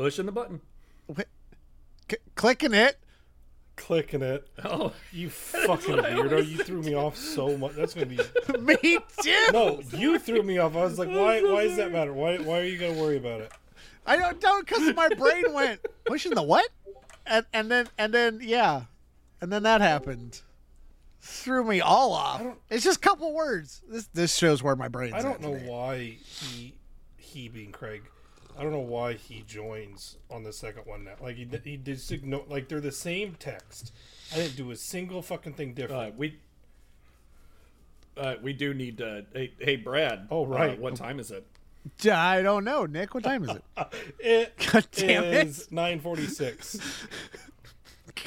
Pushing the button. C- clicking it. Clicking it. Oh, You fucking weirdo. You threw me off so much. That's going to be. Me too. No, you threw me off. I was like, why Why does that matter? Why, why are you going to worry about it? I don't know because my brain went pushing the what, and and then and then yeah, and then that happened. Threw me all off. It's just a couple words. This this shows where my brain's. I don't at know today. why he, he being Craig, I don't know why he joins on the second one now. Like, he, he just ignore, like, they're the same text. I didn't do a single fucking thing uh, different. we. Uh, we do need to. Hey, hey, Brad. Oh, right. Uh, what time is it? I don't know, Nick. What time is it? It God damn it. is 946.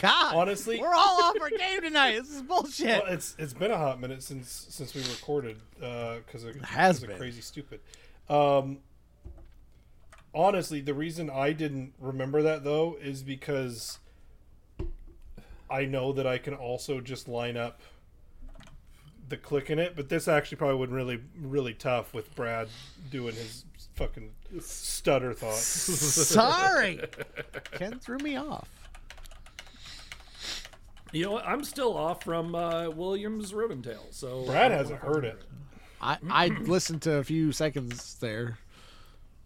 God, Honestly- we're all off our game tonight. This is bullshit. Well, it's it's been a hot minute since since we recorded because it has 'cause of been. crazy stupid. Um, honestly, the reason I didn't remember that though is because I know that I can also just line up the click in it, but this actually probably would really really tough with Brad doing his fucking stutter thoughts. Sorry, Ken threw me off. You know what? I'm still off from uh, Williams Riven Tale. So Brad hasn't heard it. I I listened to a few seconds there.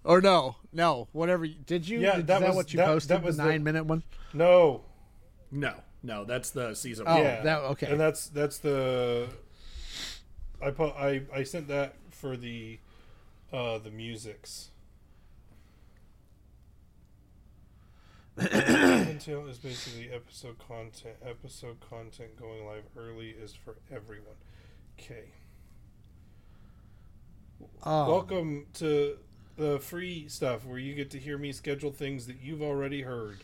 Or no, no, whatever. Did you? Yeah, Is that that was- what you that- posted? that was the the- nine minute one. No, No, no, that's the season. Oh, one. yeah, that- okay. And that's that's the I put I I sent that for the uh the musics. Until is basically episode content. Episode content going live early is for everyone. Okay. Oh, Welcome to the free stuff where you get to hear me schedule things that you've already heard.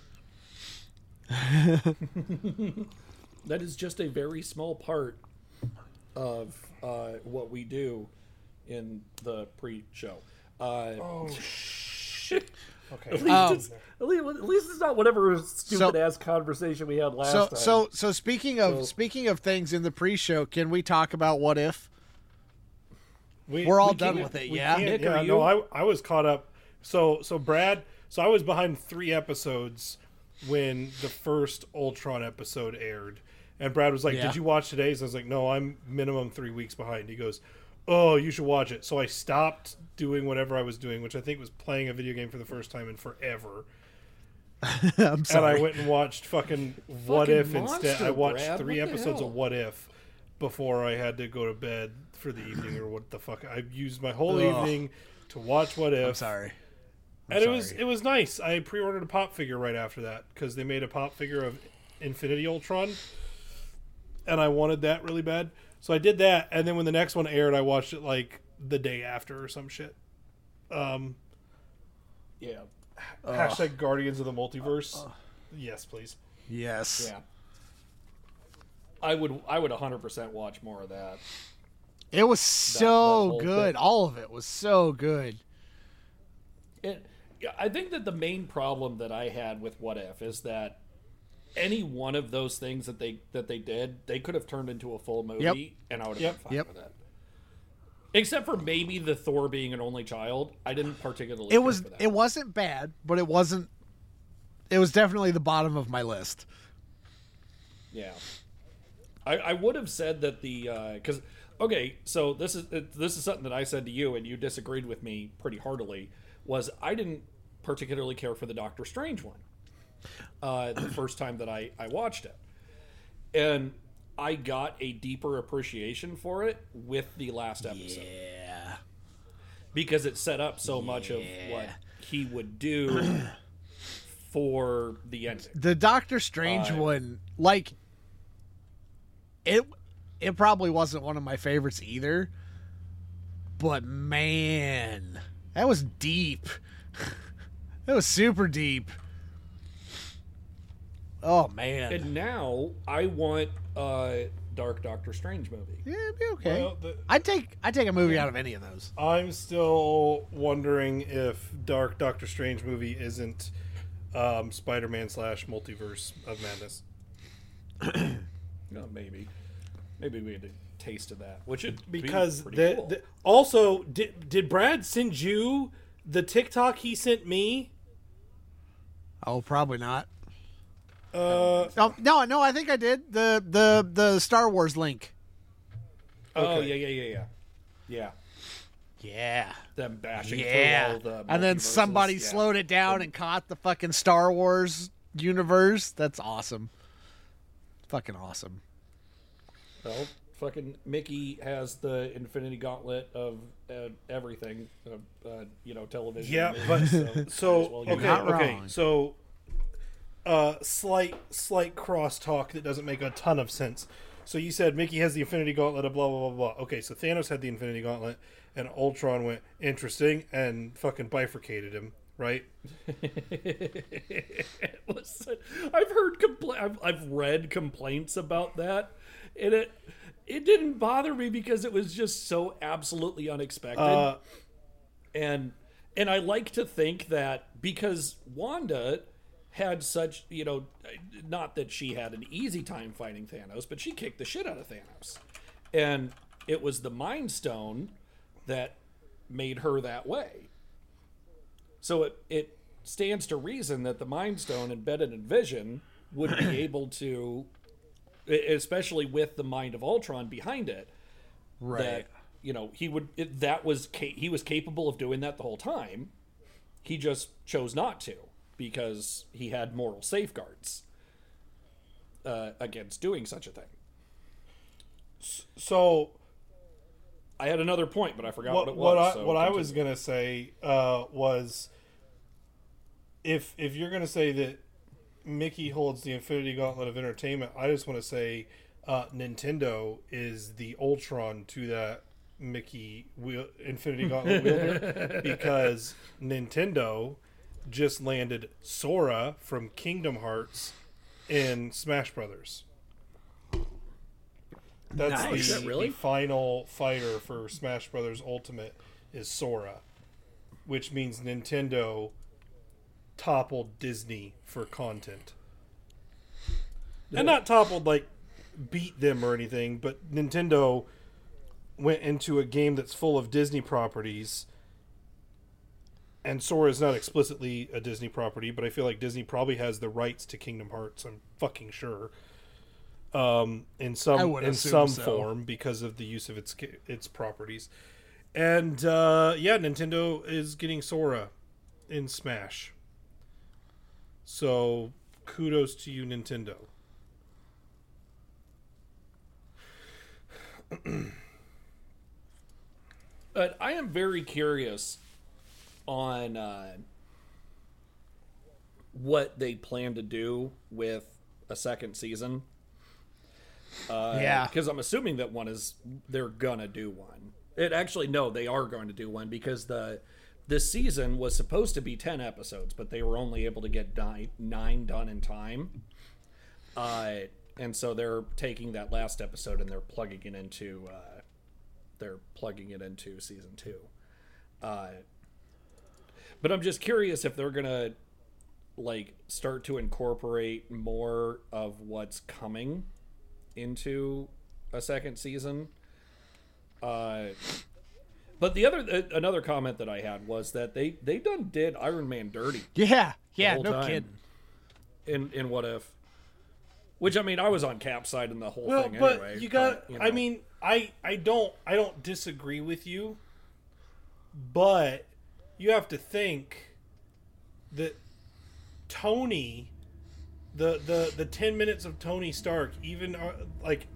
That is just a very small part of uh, what we do in the pre-show. Uh, Oh shit. Okay. At least, Um, it's, at, least, it's not whatever stupid ass conversation we had last so time. so so speaking of So- speaking of things in the pre-show, can we talk about what if? We, We're all we done with it, yeah? Nick, yeah, uh, no, you? I I was caught up. So so Brad, so I was behind three episodes when the first Ultron episode aired, and Brad was like, Yeah. "Did you watch today's?" I was like, "No, I'm minimum three weeks behind." He goes, "Oh, you should watch it." So I stopped doing whatever I was doing, which I think was playing a video game for the first time in forever. I'm And. I went and watched fucking What Fucking If instead. I watched Brad. three What episodes hell? of What If before I had to go to bed for the evening or what the fuck. I used my whole Ugh. evening to watch What If. I'm sorry. I'm and it was it was nice. I pre-ordered a pop figure right after that because they made a pop figure of Infinity Ultron, and I wanted that really bad. So I did that, and then when the next one aired, I watched it like the day after or some shit. Um, yeah, hashtag Guardians of the Multiverse. Yes, please. Yes. yeah. I would I would 100% watch more of that. It was so whole good. thing. All of it was so good. It, I think that the main problem that I had with What If is that any one of those things that they that they did, they could have turned into a full movie, and I would have Yep. been fine Yep. with that. Except for maybe the Thor being an only child, I didn't particularly. It was. That. It wasn't bad, but it wasn't it was definitely the bottom of my list. Yeah. I, I would have said that the uh, because okay, so this is this is something that I said to you, and you disagreed with me pretty heartily. Was I didn't particularly care for the Doctor Strange one uh, the first time that I I watched it, and I got a deeper appreciation for it with the last episode. Yeah. because it set up so much of what he would do for the ending. The Doctor Strange Uh, one, like it it probably wasn't one of my favorites either. But man, that was deep. that was super deep. Oh man. And now I want a Dark Doctor Strange movie. yeah, it'd be okay. Well, the- I'd take I'd take a movie out of any of those. I'm still wondering if Dark Doctor Strange movie isn't um, Spider-Man slash Multiverse of Madness. No, maybe, maybe we had a taste of that, which would because be the, cool. the also did did Brad send you the TikTok he sent me? Oh, probably not. Uh, Oh, no, no, I think I did. The the the Star Wars link. oh okay. yeah, yeah, yeah, yeah, yeah. Yeah. Them bashing Yeah. through all the And then somebody yeah. slowed it down and caught the fucking Star Wars universe. That's awesome. Fucking awesome. Well, fucking Mickey has the Infinity Gauntlet of uh, everything, uh, uh, you know, television. Yeah, movies, but so, so well okay. Not okay, wrong. so uh, slight slight crosstalk that doesn't make a ton of sense. So you said Mickey has the Infinity Gauntlet of blah blah blah blah. Okay, so Thanos had the Infinity Gauntlet, and Ultron went interesting and fucking bifurcated him, right? Listen, I've heard compla- I've, I've read complaints about that, and it it didn't bother me because it was just so absolutely unexpected. Uh, and and I like to think that because Wanda had such you know not that she had an easy time fighting Thanos, but she kicked the shit out of Thanos, and it was the Mind Stone that made her that way. So it it stands to reason that the Mind Stone embedded in Vision would be able to, especially with the Mind of Ultron behind it, that you know he would it, that was he was capable of doing that the whole time. He just chose not to because he had moral safeguards uh, against doing such a thing. So i had another point but i forgot what what, it what was I so what I was gonna say uh, was if if you're gonna say that Mickey holds the Infinity Gauntlet of entertainment, I just want to say uh, Nintendo is the Ultron to that Mickey wheel, Infinity Gauntlet wielder because Nintendo just landed Sora from Kingdom Hearts in Smash Brothers. That's Nice. the, that really? the final fighter for Smash Brothers Ultimate is Sora, which means Nintendo toppled Disney for content. And not toppled like beat them or anything, but Nintendo went into a game that's full of Disney properties. And Sora is not explicitly a Disney property, but I feel like Disney probably has the rights to Kingdom Hearts. I'm fucking sure. Um, in some in some so. form because of the use of its its properties, and uh, yeah, Nintendo is getting Sora in Smash. So kudos to you, Nintendo. but i am very curious on uh, what they plan to do with a second season Uh, Yeah. because I'm assuming that one is they're gonna do one. It actually no, they are going to do one because the this season was supposed to be ten episodes, but they were only able to get nine, nine done in time. Uh, and so they're taking that last episode and they're plugging it into uh, they're plugging it into season two. Uh, but I'm just curious if they're gonna like start to incorporate more of what's coming into a second season. Uh, but the other uh, another comment that I had was that they they done did Iron Man dirty Yeah. Yeah. No time. kidding. in in What If, which I mean I was on Cap side in the whole Well, thing but anyway. you got. but, you I mean, I I don't I don't disagree with you, but you have to think that Tony, the the the ten minutes of Tony Stark, even uh, like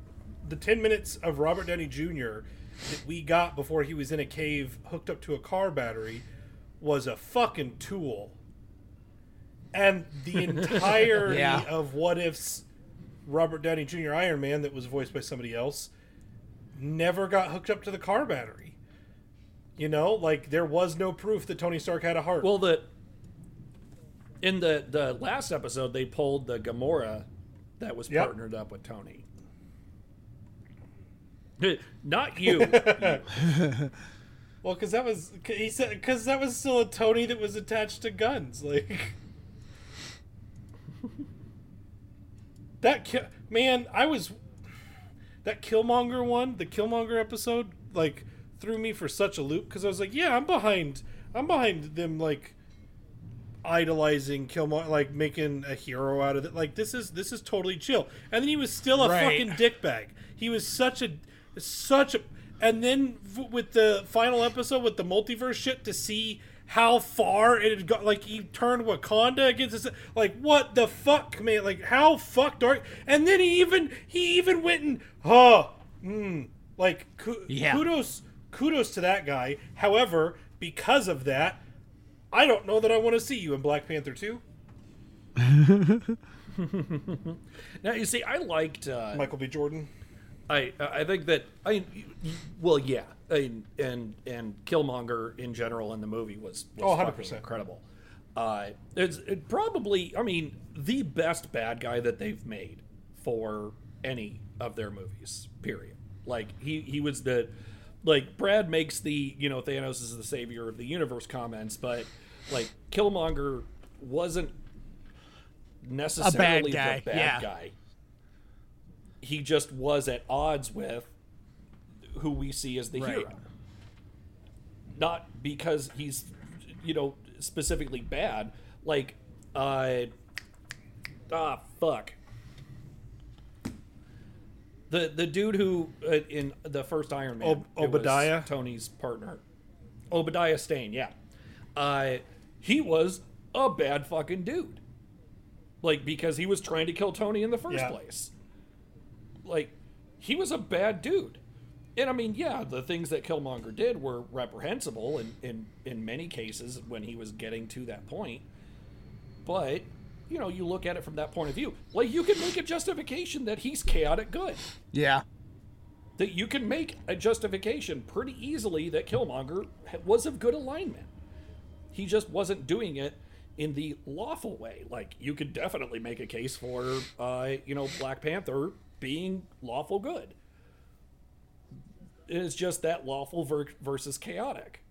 the ten minutes of Robert Downey Jr. that we got before he was in a cave hooked up to a car battery, was a fucking tool. And the entirety Yeah. of what if's Robert Downey Jr. Iron Man that was voiced by somebody else never got hooked up to the car battery. You know, like there was no proof that Tony Stark had a heart. Well, the in the the last episode they pulled the Gamora that was Yep. partnered up with Tony. Not you. Well, because that was he said because that was still a Tony that was attached to guns. Like that ki- man, I was that Killmonger one, the Killmonger episode, like threw me for such a loop because I was like, yeah, I'm behind, I'm behind them like idolizing Killmonger, like making a hero out of it. Like this is this is totally chill. And then he was still a Right. fucking dickbag. He was such a such a and then v- with the final episode with the multiverse shit to see how far it had got like he turned Wakanda against us like what the fuck man like how fucked are and then he even he even went and huh mm, like ku- Yeah. kudos kudos to that guy however because of that I don't know that I want to see you in Black Panther 2 now you see, I liked. Uh, Michael B Jordan I I think that I well yeah I, and and Killmonger in general in the movie was, was Oh, 100%. incredible. Uh, it's it probably I mean the best bad guy that they've made for any of their movies. Period. Like he he was the like Brad makes the you know Thanos is the savior of the universe comments, but like Killmonger wasn't necessarily guy, the bad yeah. guy he just was at odds with who we see as the Right. hero. Not because he's, you know, specifically bad. Like, uh, ah, fuck. The the dude who uh, in the first Iron Man, Ob- Obadiah? Tony's partner, Obadiah Stane, yeah, uh, he was a bad fucking dude. Like because he was trying to kill Tony in the first Yeah. place like he was a bad dude and i mean yeah the things that killmonger did were reprehensible in in in many cases when he was getting to that point but you know you look at it from that point of view like you can make a justification that he's chaotic good Yeah. that you can make a justification pretty easily that Killmonger was of good alignment. He just wasn't doing it in the lawful way. Like you could definitely make a case for, uh, you know, Black Panther being lawful good. It's just that lawful ver- versus chaotic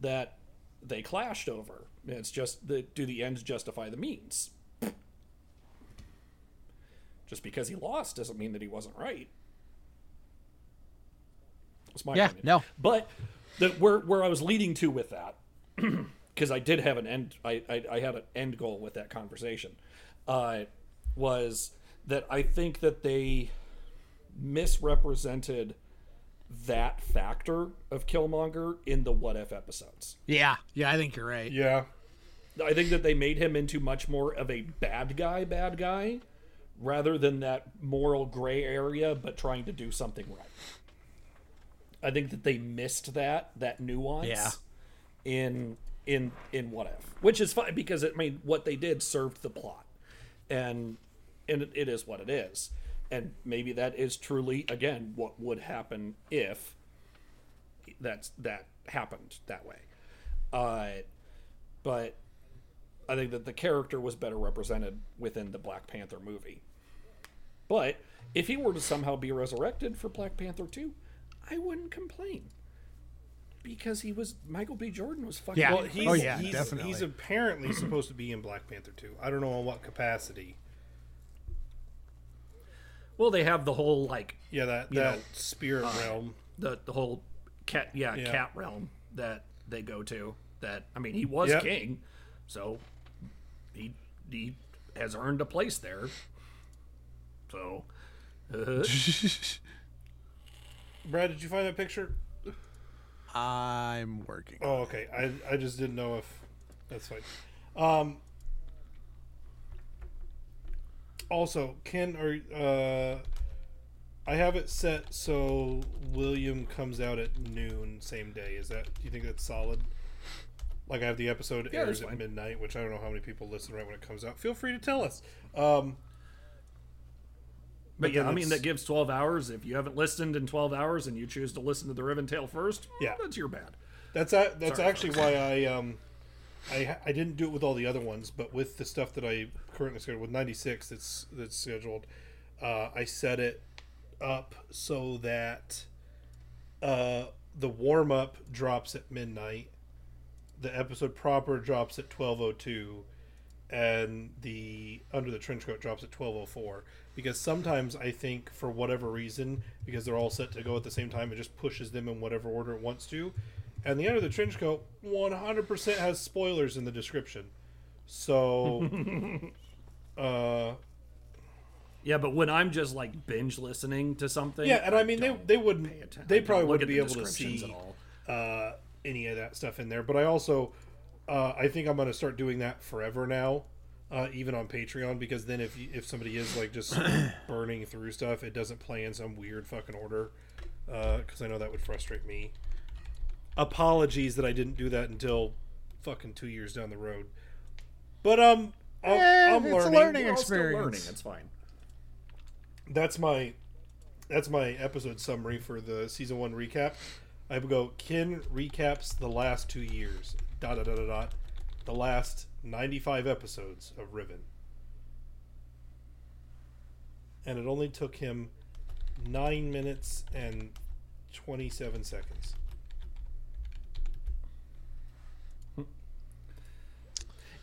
that they clashed over. It's just the do the ends justify the means. Just because he lost doesn't mean that he wasn't right. That's my Yeah, opinion. no. But the, where where I was leading to with that, because I did have an end, I, I I had an end goal with that conversation, uh, was that I think that they misrepresented that factor of Killmonger in the What If episodes. Yeah. Yeah, I think you're right. yeah I think that they made him into much more of a bad guy, bad guy, rather than that moral gray area, but trying to do something right. I think that they missed that that nuance Yeah. in in in what if, which is fine because it I mean what they did served the plot, and and it, it is what it is, and maybe that is truly again what would happen if that's that happened that way, uh, but I think that the character was better represented within the Black Panther movie. But if he were to somehow be resurrected for Black Panther 2, I wouldn't complain. Because he was Michael B. Jordan was fucking Yeah. well he's, Oh, yeah, he's, definitely. he's apparently supposed to be in Black Panther 2 I don't know in what capacity Well, they have the whole like yeah that You that know, spirit realm the the whole cat yeah, Yeah. cat realm that they go to that I mean he was Yep. king, so he he has earned a place there. So uh, Brad, did you find that picture? I'm working. Oh, okay. I I just didn't know if that's fine. Um. Also, Ken, or uh, I have it set so William comes out at noon same day. Is that? Do you think that's solid? Like I have the episode Yeah, airs at midnight, which I don't know how many people listen right when it comes out. Feel free to tell us. Um, But yeah, I mean that gives 12 hours. If you haven't listened in 12 hours and you choose to listen to the Riven Tale first, Yeah. that's your bad. That's a, that's Sorry, actually why I um I I didn't do it with all the other ones, but with the stuff that I currently scheduled with 96 that's that's scheduled, uh, I set it up so that uh, the warm up drops at midnight, the episode proper drops at 12:02, and the under the trench coat drops at 12:04. Because sometimes I think for whatever reason, because they're all set to go at the same time, it just pushes them in whatever order it wants to. And the end of the trench coat 100% has spoilers in the description. So, uh, Yeah, but when I'm just like binge listening to something, yeah, and I mean they they wouldn't they probably wouldn't be able to see at all. uh, any of that stuff in there. But I also uh, I think I'm going to start doing that forever now, uh, even on Patreon, because then if you, if somebody is like just burning through stuff, it doesn't play in some weird fucking order, because I know that would frustrate me. Apologies that I didn't do that until fucking two years down the road. But um, I'm, Eh, I'm it's a learning. learning We're all still experience. learning. It's fine. that's my that's my episode summary for the season one recap. I would go Ken recaps the last two years. Dot dot dot dot dot. The last ninety five episodes of Riven. And it only took him nine minutes and twenty seven seconds.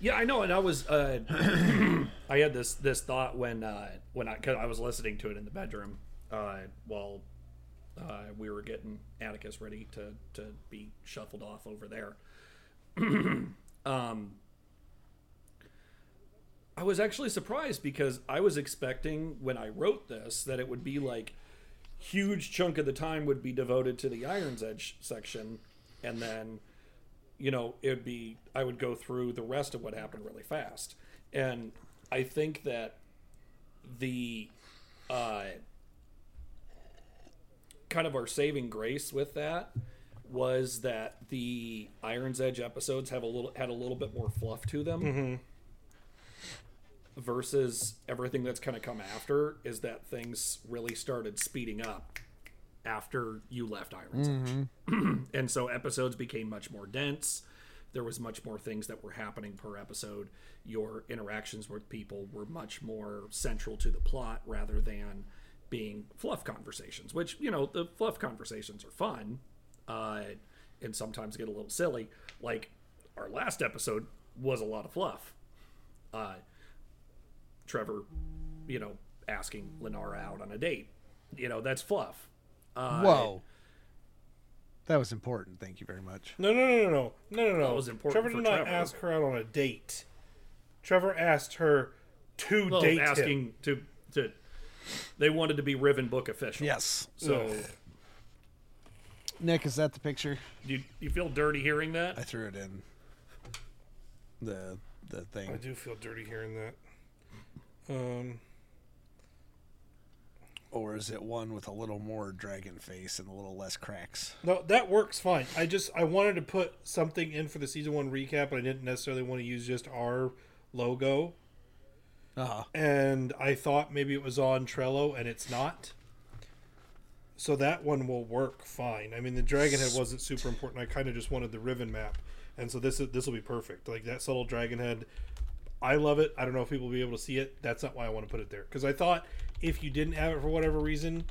Yeah, I know, and I was uh, I had this this thought when uh, when I cause I was listening to it in the bedroom uh, while uh, we were getting Atticus ready to to be shuffled off over there. um, I was actually surprised because I was expecting when I wrote this that it would be like huge chunk of the time would be devoted to the Iron's Edge section, and then you know, it would be I would go through the rest of what happened really fast. And I think that the uh kind of our saving grace with that was that the Iron's Edge episodes have a little had a little bit more fluff to them. Versus everything that's kind of come after is that things really started speeding up after you left Iron's Edge. And so episodes became much more dense. There was much more things that were happening per episode. Your interactions with people were much more central to the plot rather than being fluff conversations which you know the fluff conversations are fun uh, and sometimes get a little silly. Like our last episode was a lot of fluff. Uh, trevor you know asking lenara out on a date. You know that's fluff uh, Whoa. That was important. Thank you very much. No, no, no, no, no, no, no, no. That was important Trevor for did not Trevor. ask her out on a date. Trevor asked her to well, date him. asking to to they wanted to be Riven book official. Yes. So Nick, is that the picture? you you feel dirty hearing that? I threw it in the the thing. I do feel dirty hearing that. Um, Or is it one with a little more dragon face and a little less cracks? no, that works fine. I just I wanted to put something in for the season one recap, but I didn't necessarily want to use just our logo. Uh-huh. And I thought maybe it was on Trello, and it's not. So that one will work fine. I mean, the dragon head wasn't super important. I kind of just wanted the Riven map, and so this this will be perfect. Like that subtle dragon head, I love it. I don't know if people will be able to see it. That's not why I want to put it there because I thought if you didn't have it for whatever reason,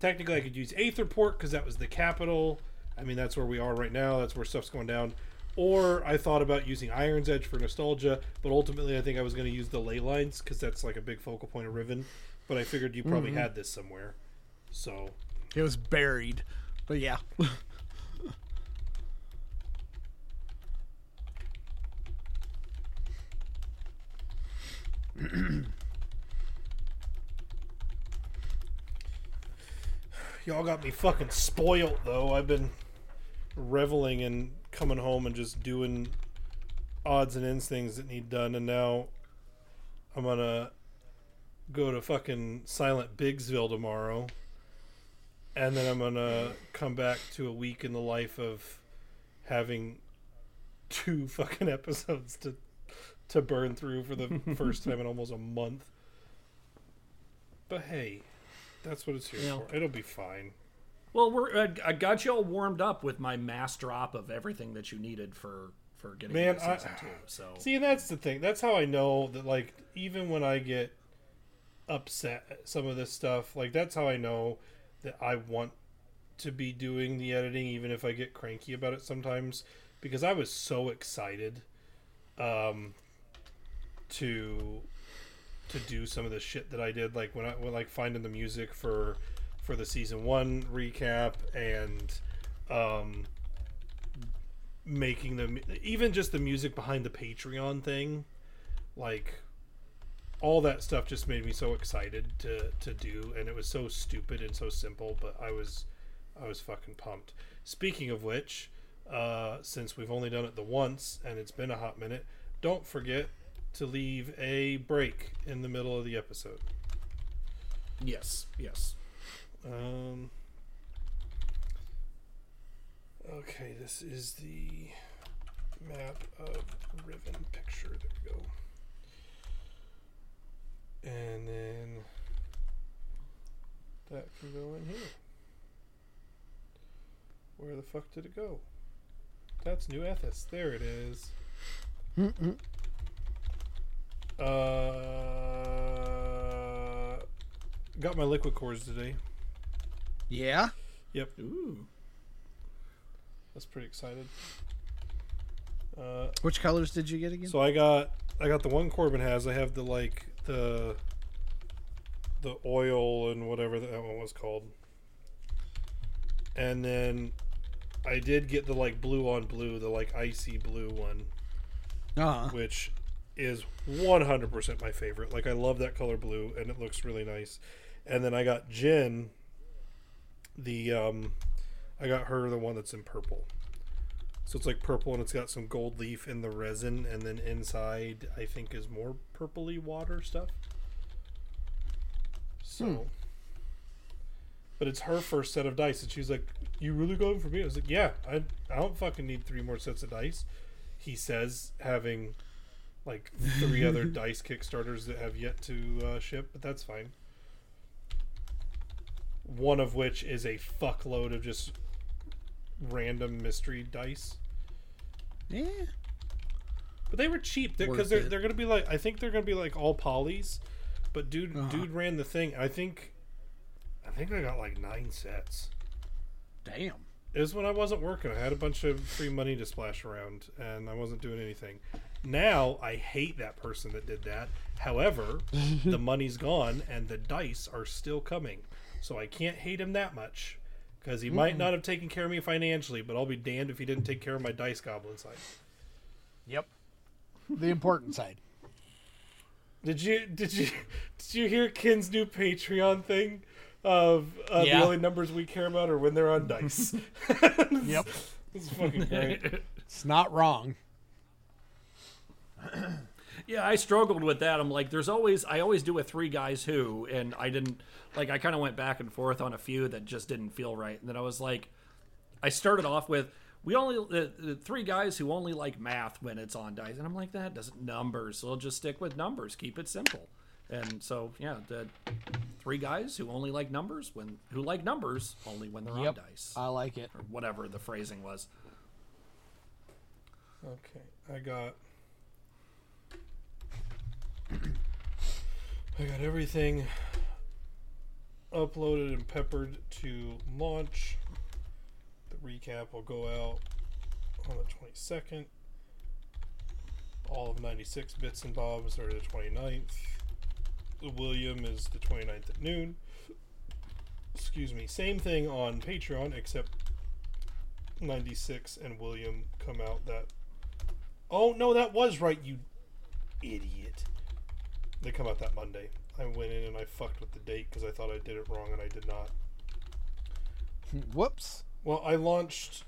technically I could use Aetherport because that was the capital. I mean, that's where we are right now. That's where stuff's going down. Or I thought about using Iron's Edge for nostalgia, but ultimately I think I was going to use the ley lines because that's like a big focal point of Riven. But I figured you probably mm-hmm. had this somewhere, so It was buried. But yeah. Y'all got me fucking spoiled though. I've been reveling in coming home and just doing odds and ends things that need done, and now I'm gonna go to fucking Silent Bigsville tomorrow, and then I'm gonna come back to a week in the life of having two fucking episodes to to burn through for the first time in almost a month. But hey, that's what it's here Yeah. for. It'll be fine. Well, we're I, I got you all warmed up with my mass drop of everything that you needed for for getting Man, into I- season two. So See, and that's the thing. That's how I know that, like, even when I get upset at some of this stuff, like, that's how I know that I want to be doing the editing, even if I get cranky about it sometimes, because I was so excited um, to to do some of the shit that I did, like when I when, like finding the music for for the season one recap and um, making them even just the music behind the Patreon thing, like all that stuff just made me so excited to to do, and it was so stupid and so simple, but I was I was fucking pumped. Speaking of which, uh, since we've only done it the once and it's been a hot minute, don't forget to leave a break in the middle of the episode. yes, yes. Um, okay, this is the map of Riven picture. There we go. And then that can go in here. Where the fuck did it go? That's New Ethos. There it is. Uh, got my liquid cores today. Yeah. Yep, Ooh. that's pretty excited. Uh, Which colors did you get again? so I got I got the one Corbin has. I have the like the the oil and whatever that one was called. And then I did get the like blue on blue, the like icy blue one, uh which is 100% my favorite. Like I love that color blue and it looks really nice. And then I got Jen the um I got her the one that's in purple. So it's like purple and it's got some gold leaf in the resin and then inside I think is more purpley water stuff. So But it's her first set of dice and she's like, You really going for me? I was like, Yeah, I I don't fucking need three more sets of dice. He says having like three other dice kickstarters that have yet to uh, ship, but that's fine. One of which is a fuckload of just random mystery dice. yeah. But they were cheap because they're they're gonna be like I think they're gonna be like all polys. But dude, Uh-huh. dude ran the thing. I think, I think I got like nine sets. Damn. It was when I wasn't working. I had a bunch of free money to splash around, and I wasn't doing anything. Now I hate that person that did that. However, the money's gone, and the dice are still coming, so I can't hate him that much because he might not have taken care of me financially, but I'll be damned if he didn't take care of my dice goblin side. Yep. The important side. Did you did you did you hear Ken's new Patreon thing of uh, Yeah. the only numbers we care about are when they're on dice? Yep. It's fucking great. It's not wrong. Yeah, I struggled with that. I'm like, there's always, I always do a three guys who, and I didn't, like, I kind of went back and forth on a few that just didn't feel right. And then I was like, I started off with, we only, the, the three guys who only like math when it's on dice. And I'm like, that doesn't numbers. So I'll just stick with numbers, keep it simple. And so, yeah, the three guys who only like numbers when, who like numbers only when they're Yep. on dice. I like it. or whatever the phrasing was. Okay, I got. I got everything uploaded and peppered to launch. The recap will go out on the 22nd. All of 96 bits and bobs are the 29th. The William is the 29th at noon. Excuse me. Same thing on Patreon, except 96 and William come out that Oh no, that was right, you idiot. They come out that Monday. I went in and I fucked with the date because I thought I did it wrong and I did not. Whoops. Well, I launched.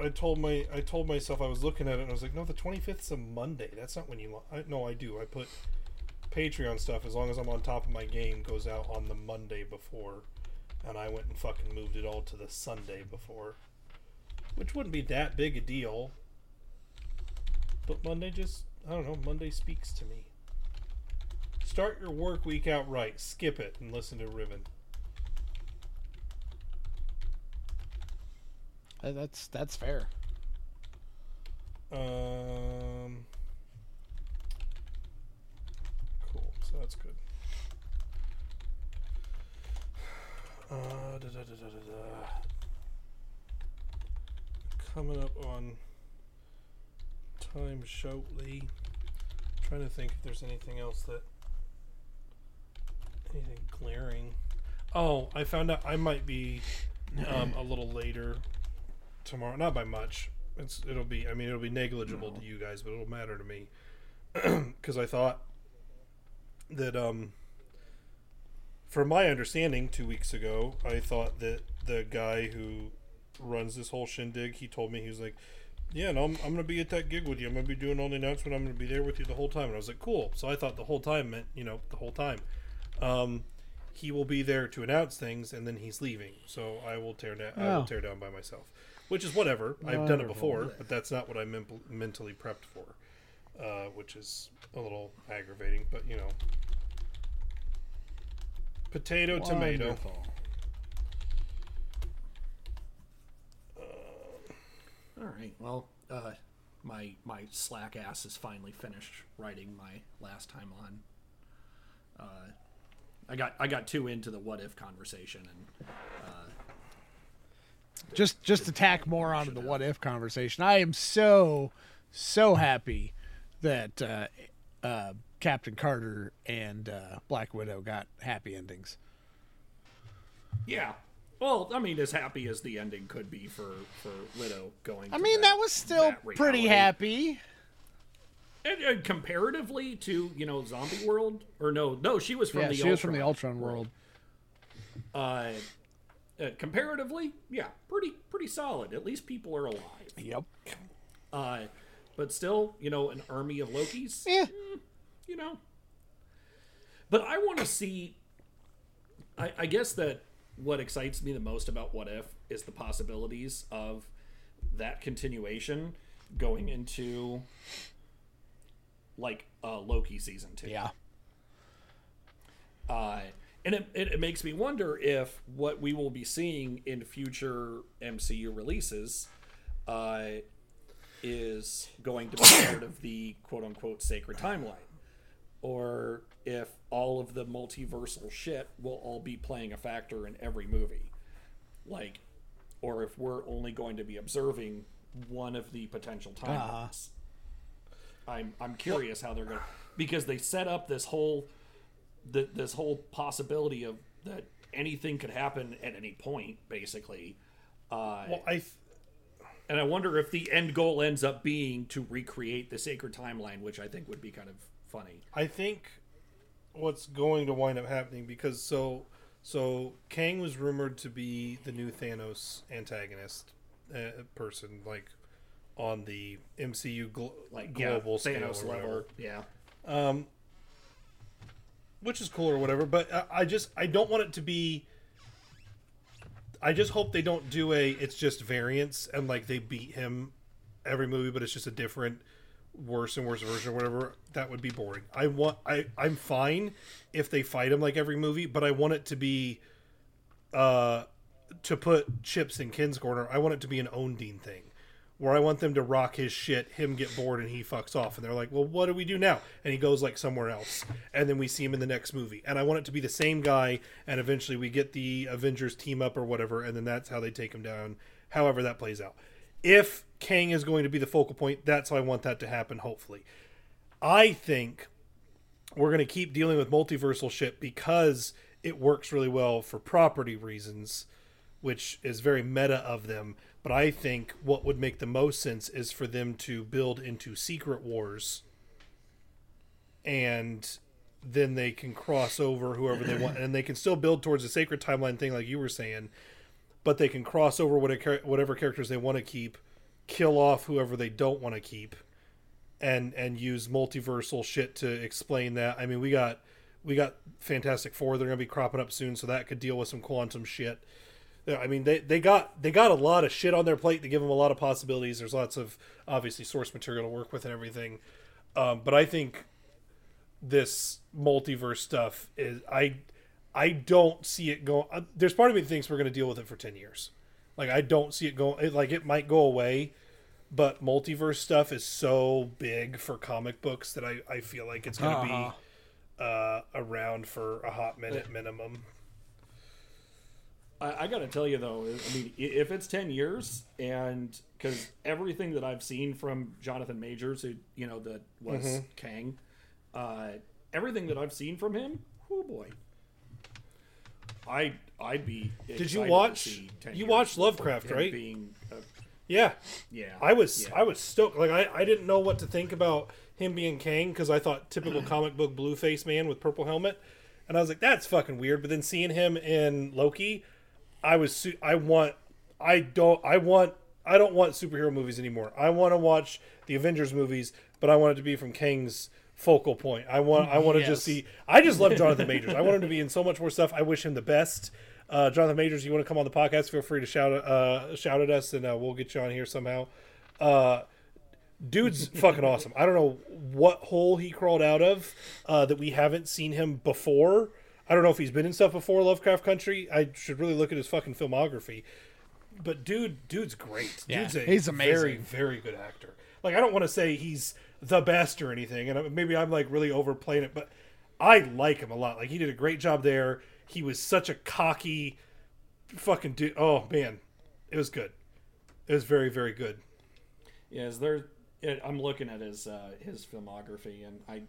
I told my I told myself I was looking at it and I was like, no, the 25th is a Monday. That's not when you. la- I, no, I do. I put Patreon stuff as long as I'm on top of my game goes out on the Monday before, and I went and fucking moved it all to the Sunday before, which wouldn't be that big a deal. But Monday just I don't know. Monday speaks to me. Start your work week out right. Skip it and listen to Riven. Uh, That's that's fair. Um. Cool. So that's good. Uh, da, da, da, da, da, da. Coming up on time shortly. Trying to think if there's anything else that anything glaring. Oh, I found out I might be um, a little later tomorrow. Not by much. It's it'll be. I mean, it'll be negligible to you guys, but it'll matter to me because I thought that um. From my understanding, two weeks ago, I thought that the guy who runs this whole shindig, he told me he was like, "Yeah, no, I'm, I'm gonna be at that gig with you. I'm gonna be doing all the announcement. I'm gonna be there with you the whole time." And I was like, "Cool." So I thought the whole time meant you know the whole time. Um, he will be there to announce things, and then he's leaving. So I will tear down. I Oh. will tear down by myself, which is whatever. I've done it before, but that's not what I'm imp- mentally prepped for, uh, which is a little aggravating. But you know, potato, tomato. Wonderful. All right. Well, uh, my my slack ass is finally finished writing my last time on. Uh, I got I got too into the what if conversation and Just just to tack more onto the what if conversation. I am so so happy that uh, uh, Captain Carter and uh, Black Widow got happy endings. yeah. Well, I mean, as happy as the ending could be for for Widow going. I mean, that was still that pretty happy. And, and comparatively to you know Zombie World or no no she was from yeah, the she was from the Ultron Ultron world. Uh, uh, comparatively, yeah, pretty pretty solid. At least people are alive. Yep. Uh, but still, you know, an army of Lokis. Yeah. you know. But I want to see. I, I guess that what excites me the most about What If is the possibilities of that continuation going into like uh, Loki season two. Yeah. Uh, and it, it, it makes me wonder if what we will be seeing in future MCU releases uh, is going to be part of the quote unquote sacred timeline. Or if all of the multiversal shit will all be playing a factor in every movie. Like, or if we're only going to be observing one of the potential timelines. I'm I'm curious how they're going to because they set up this whole th- this whole possibility of that anything could happen at any point basically. Uh, Well, I. Th- and I wonder if the end goal ends up being to recreate the sacred timeline, which I think would be kind of funny. I think what's going to wind up happening because so so Kang was rumored to be the new Thanos antagonist uh, person, like on the MCU Like global yeah, scale or whatever, level, yeah. Um, which is cool or whatever. But I, I just I don't want it to be. I just hope they don't do a it's just variants and like they beat him every movie, but it's just a different worse and worse version or whatever. That would be boring. I want I I'm fine if they fight him like every movie, but I want it to be uh to put chips in Ken's corner. I want it to be an Ondine thing. Where I want them to rock his shit, him get bored, and he fucks off. And they're like, well, what do we do now? And he goes like somewhere else. And then we see him in the next movie. And I want it to be the same guy, and eventually we get the Avengers team up or whatever, and then that's how they take him down, however that plays out. If Kang is going to be the focal point, that's how I want that to happen, hopefully. I think we're going to keep dealing with multiversal shit because it works really well for property reasons, which is very meta of them. But I think what would make the most sense is for them to build into Secret Wars and then they can cross over whoever they want and they can still build towards the sacred timeline thing like you were saying but they can cross over whatever characters they want to keep, kill off whoever they don't want to keep, and and use multiversal shit to explain that. I mean, we got we got Fantastic Four. They're gonna be cropping up soon, so that could deal with some quantum shit. I mean, they, they got they got a lot of shit on their plate to give them a lot of possibilities. There's lots of obviously source material to work with and everything, um, but I think this multiverse stuff is I I don't see it going. Uh, there's part of me that thinks we're going to deal with it for ten years. Like I don't see it going. It, like it might go away, but multiverse stuff is so big for comic books that I I feel like it's going to Uh-huh. be uh, around for a hot minute minimum. I, I got to tell you though, I mean, if it's ten years, and because everything that I've seen from Jonathan Majors, who you know that was Mm-hmm. Kang, uh, everything that I've seen from him, oh boy, I I'd be. Did you watch- see 10 you years watched Lovecraft, right? Being, uh, Yeah, yeah, I was yeah. I was stoked. Like I, I didn't know what to think about him being Kang because I thought typical comic book blue face man with purple helmet, and I was like that's fucking weird. But then seeing him in Loki, I was su- I want I don't I want I don't want superhero movies anymore. I want to watch the Avengers movies, but I want it to be from Kang's focal point. I want I want to just see. I just love Jonathan Majors. I want him to be in so much more stuff. I wish him the best. Uh, Jonathan Majors, you want to come on the podcast? Feel free to shout uh, shout at us, and uh, we'll get you on here somehow. Uh, dude's fucking awesome. I don't know what hole he crawled out of uh, that we haven't seen him before. I don't know if he's been in stuff before Lovecraft Country. I should really look at his fucking filmography. But dude, dude's great. Yeah, dude's a he's very, amazing. very good actor. Like I don't want to say he's the best or anything, and maybe I'm like really overplaying it, but I like him a lot. Like he did a great job there. He was such a cocky fucking dude. Oh man, it was good. It was very, very good. Yeah, is there? It, I'm looking at his uh, his filmography, and I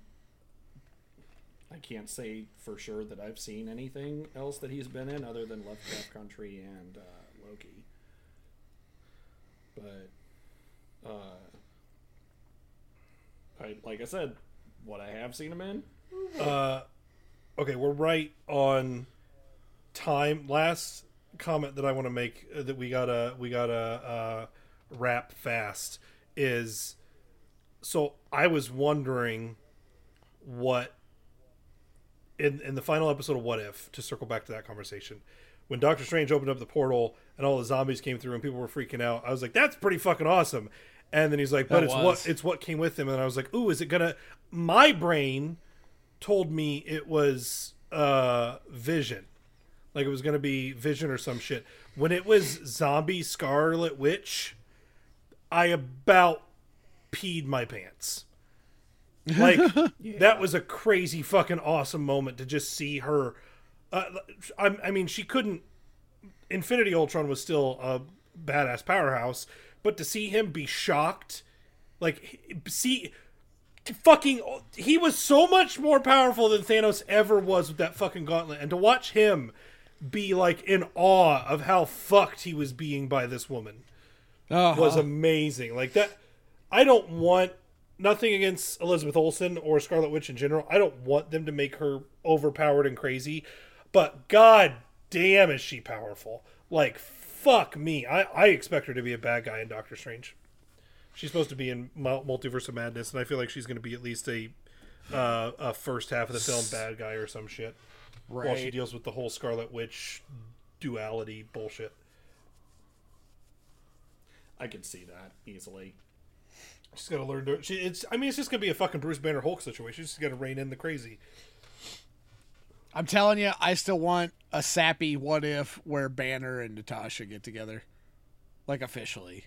I can't say for sure that I've seen anything else that he's been in other than Lovecraft Country and uh, Loki. But uh, I like I said, what I have seen him in. okay, we're right on time. Last comment that I want to make uh, that we gotta we gotta uh, wrap fast is so I was wondering what in in the final episode of What If to circle back to that conversation when Doctor Strange opened up the portal and all the zombies came through and people were freaking out. I was like, that's pretty fucking awesome. And then he's like, but That it's was. what it's what came with him. And I was like, ooh, is it gonna? My brain told me it was uh Vision, like it was gonna be Vision or some shit. When it was Zombie Scarlet Witch, I about peed my pants. Like that was a crazy fucking awesome moment to just see her. Uh, I, I mean, she couldn't. Infinity Ultron was still a badass powerhouse, but to see him be shocked, like see, fucking, he was so much more powerful than Thanos ever was with that fucking gauntlet, and to watch him be like in awe of how fucked he was being by this woman Uh-huh. was amazing. Like that, I don't want nothing against Elizabeth Olsen or Scarlet Witch in general. I don't want them to make her overpowered and crazy, but god damn is she powerful. Like fuck me. I I expect her to be a bad guy in Doctor Strange. She's supposed to be in Multiverse of Madness, and I feel like she's going to be at least a uh, a first half of the film bad guy or some shit. While she deals with the whole Scarlet Witch duality bullshit. I could see that easily. She's got to learn to. She, it's. I mean, it's just gonna be a fucking Bruce Banner Hulk situation. She's just got to rein in the crazy. I'm telling you, I still want a sappy what if where Banner and Natasha get together, like officially.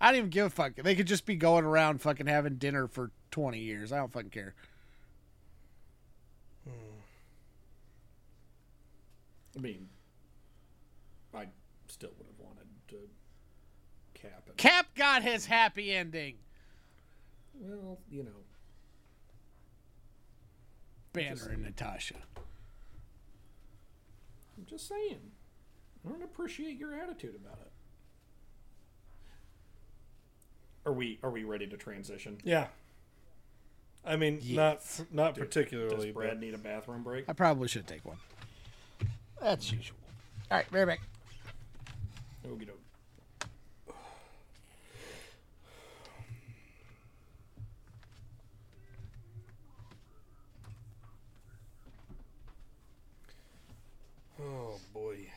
I don't even give a fuck. They could just be going around fucking having dinner for 20 years. I don't fucking care. Hmm. I mean, I still would have wanted to cap it. Cap got his happy ending. Well, you know, Banner and Natasha. I'm just saying. I don't appreciate your attitude about it. Are we are we ready to transition? Yeah. I mean, Yes. not not Does particularly. Brad but need a bathroom break? I probably should take one. That's usual. All right, very back. Okey doke. Oh boy.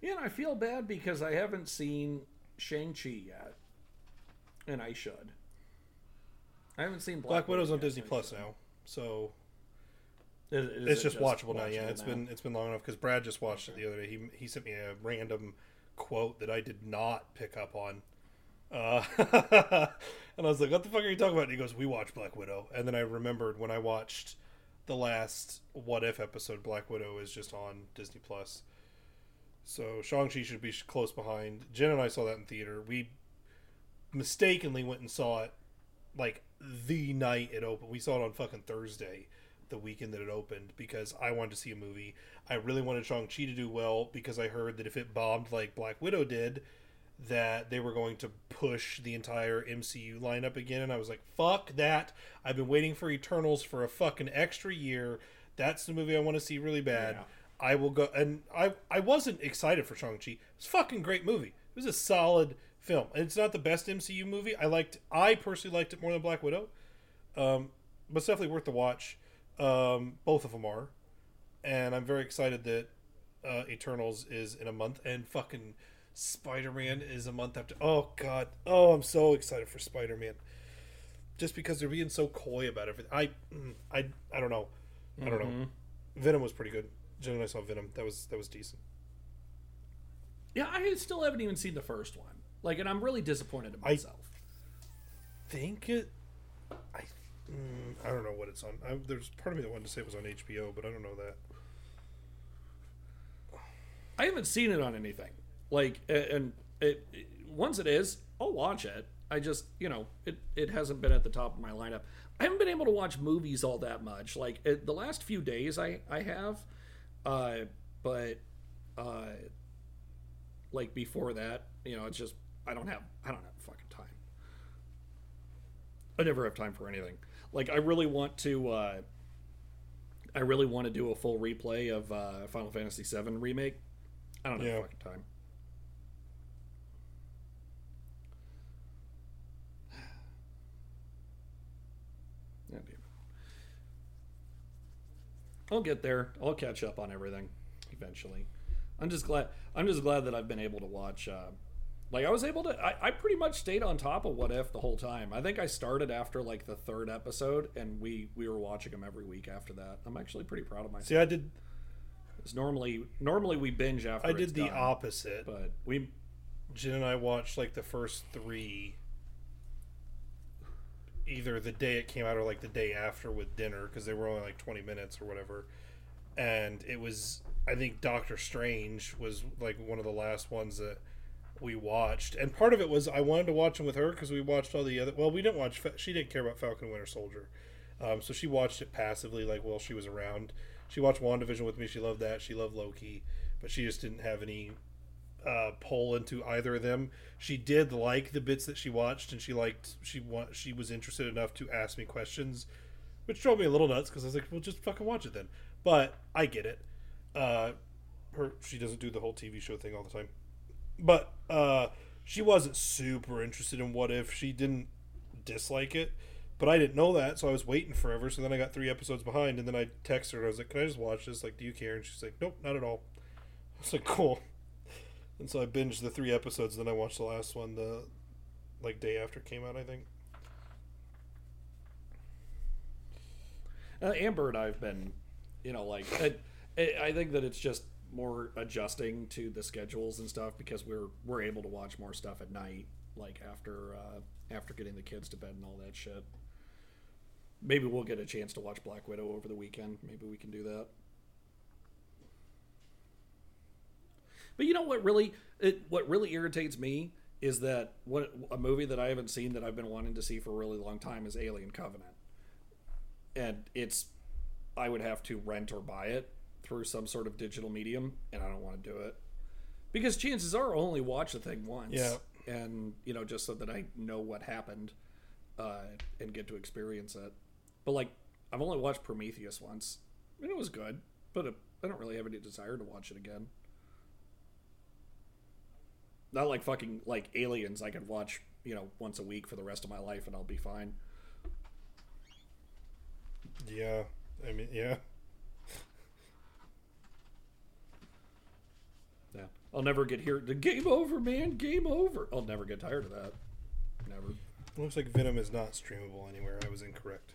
Yeah, and I feel bad because I haven't seen Shang-Chi yet. And I should. I haven't seen Black, Black Widow's on Disney Plus now, so Is- is it's it just, watchable, now. Yeah, watchable it's now? been it's been long enough because Brad just watched it the other day. He he sent me a random quote that I did not pick up on, uh, and I was like, "What the fuck are you talking about?" And he goes, "We watched Black Widow," and then I remembered when I watched the last What If episode. Black Widow is just on Disney Plus, so Shang Chi should be close behind. Jen and I saw that in theater. We mistakenly went and saw it like the night it opened. We saw it on fucking Thursday, the weekend that it opened, because I wanted to see a movie. I really wanted Shang-Chi to do well because I heard that if it bombed like Black Widow did, that they were going to push the entire MCU lineup again. And I was like, fuck that. I've been waiting for Eternals for a fucking extra year. That's the movie I want to see really bad. Yeah. I will go. And I, I wasn't excited for Shang-Chi. It's a fucking great movie. It was a solid film. And it's not the best MCU movie. I liked, I personally liked it more than Black Widow. Um, but it's definitely worth the watch. Um, both of them are, and I'm very excited that uh, Eternals is in a month, and fucking Spider Man is a month after. Oh God! Oh, I'm so excited for Spider Man. Just because they're being so coy about everything. I, mm, I, I don't know. I don't know. Venom was pretty good. Jen and I saw Venom. That was that was decent. Yeah, I still haven't even seen the first one. Like, and I'm really disappointed in myself. Think it. I, mm, I don't know what it's on. I, there's part of me that wanted to say it was on HBO, but I don't know that. I haven't seen it on anything. Like, and it, it once it is, I'll watch it. I just, you know, it it hasn't been at the top of my lineup. I haven't been able to watch movies all that much. Like it, the last few days, I I have, uh, but, uh, like before that, you know, it's just I don't have I don't have fucking time. I never have time for anything. Like I really want to. Uh, I really want to do a full replay of uh, Final Fantasy VII remake. I don't have Yeah. fucking time. Yeah, damn it. I'll get there. I'll catch up on everything eventually. I'm just glad. I'm just glad that I've been able to watch. Uh, like I was able to. I, I pretty much stayed on top of What If the whole time. I think I started after like the third episode, and we we were watching them every week after that. I'm actually pretty proud of myself. See, I did. 'Cause normally, normally we binge after. I it's did the done, opposite. but we Jen and I watched like the first three either the day it came out or like the day after with dinner because they were only like 20 minutes or whatever. And it was, I think Doctor Strange was like one of the last ones that we watched. And part of it was I wanted to watch them with her because we watched all the other, well, we didn't watch, she didn't care about Falcon Winter Soldier. Um, so she watched it passively, like while she was around. She watched WandaVision with me. She loved that. She loved Loki, but she just didn't have any uh, pull into either of them. She did like the bits that she watched, and she liked she she was interested enough to ask me questions, which drove me a little nuts because I was like, "Well, just fucking watch it then." But I get it. Uh, her she doesn't do the whole TV show thing all the time, but uh, she wasn't super interested in what if she didn't dislike it. But I didn't know that, so I was waiting forever. So then I got three episodes behind, and then I texted her. and I was like, "Can I just watch this? Like, do you care?" And she's like, "Nope, not at all." I was like, "Cool." And so I binged the three episodes, then I watched the last one the like day after it came out, I think. Uh, Amber and I've been, you know, like it, I think that it's just more adjusting to the schedules and stuff because we're we're able to watch more stuff at night, like after uh, after getting the kids to bed and all that shit. Maybe we'll get a chance to watch Black Widow over the weekend. Maybe we can do that. But you know what really it what really irritates me is that what a movie that I haven't seen that I've been wanting to see for a really long time is Alien Covenant. And it's I would have to rent or buy it through some sort of digital medium and I don't want to do it. Because chances are I'll only watch the thing once. Yeah. And you know, just so that I know what happened uh, and get to experience it. But like I've only watched Prometheus once. And it was good, but it, I don't really have any desire to watch it again. Not like fucking like aliens I could watch, you know, once a week for the rest of my life and I'll be fine. Yeah, I mean, yeah. Yeah. I'll never get here the game over, man, game over. I'll never get tired of that. Never. Looks like Venom is not streamable anywhere. I was incorrect.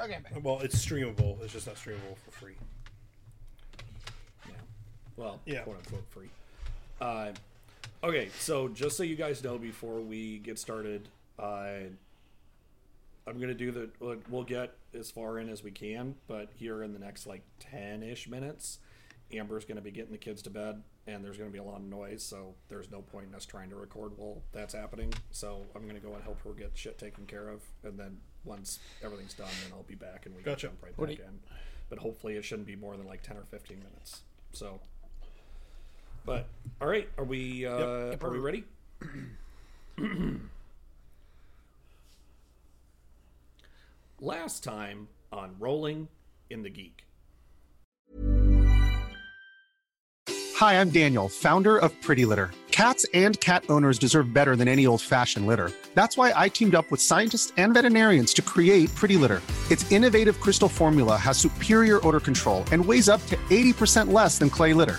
Okay, Well, it's streamable. It's just not streamable for free. Yeah. Well, Yeah. quote unquote free. Uh, okay, so just so you guys know, before we get started, uh, I'm gonna do the. we'll- We'll get as far in as we can, but here in the next like ten ish minutes, Amber's gonna be getting the kids to bed, and there's gonna be a lot of noise. So there's no point in us trying to record while that's happening. So I'm gonna go and help her get shit taken care of, and then once everything's done, then I'll be back and we Gotcha. can jump right back you- in. But hopefully, it shouldn't be more than like ten or fifteen minutes. So. But all right, are we uh, are we ready? Last time on Rolling in the Geek. Hi, I'm Daniel, founder of Pretty Litter. Cats and cat owners deserve better than any old fashioned litter. That's why I teamed up with scientists and veterinarians to create Pretty Litter. Its innovative crystal formula has superior odor control and weighs up to 80% less than clay litter.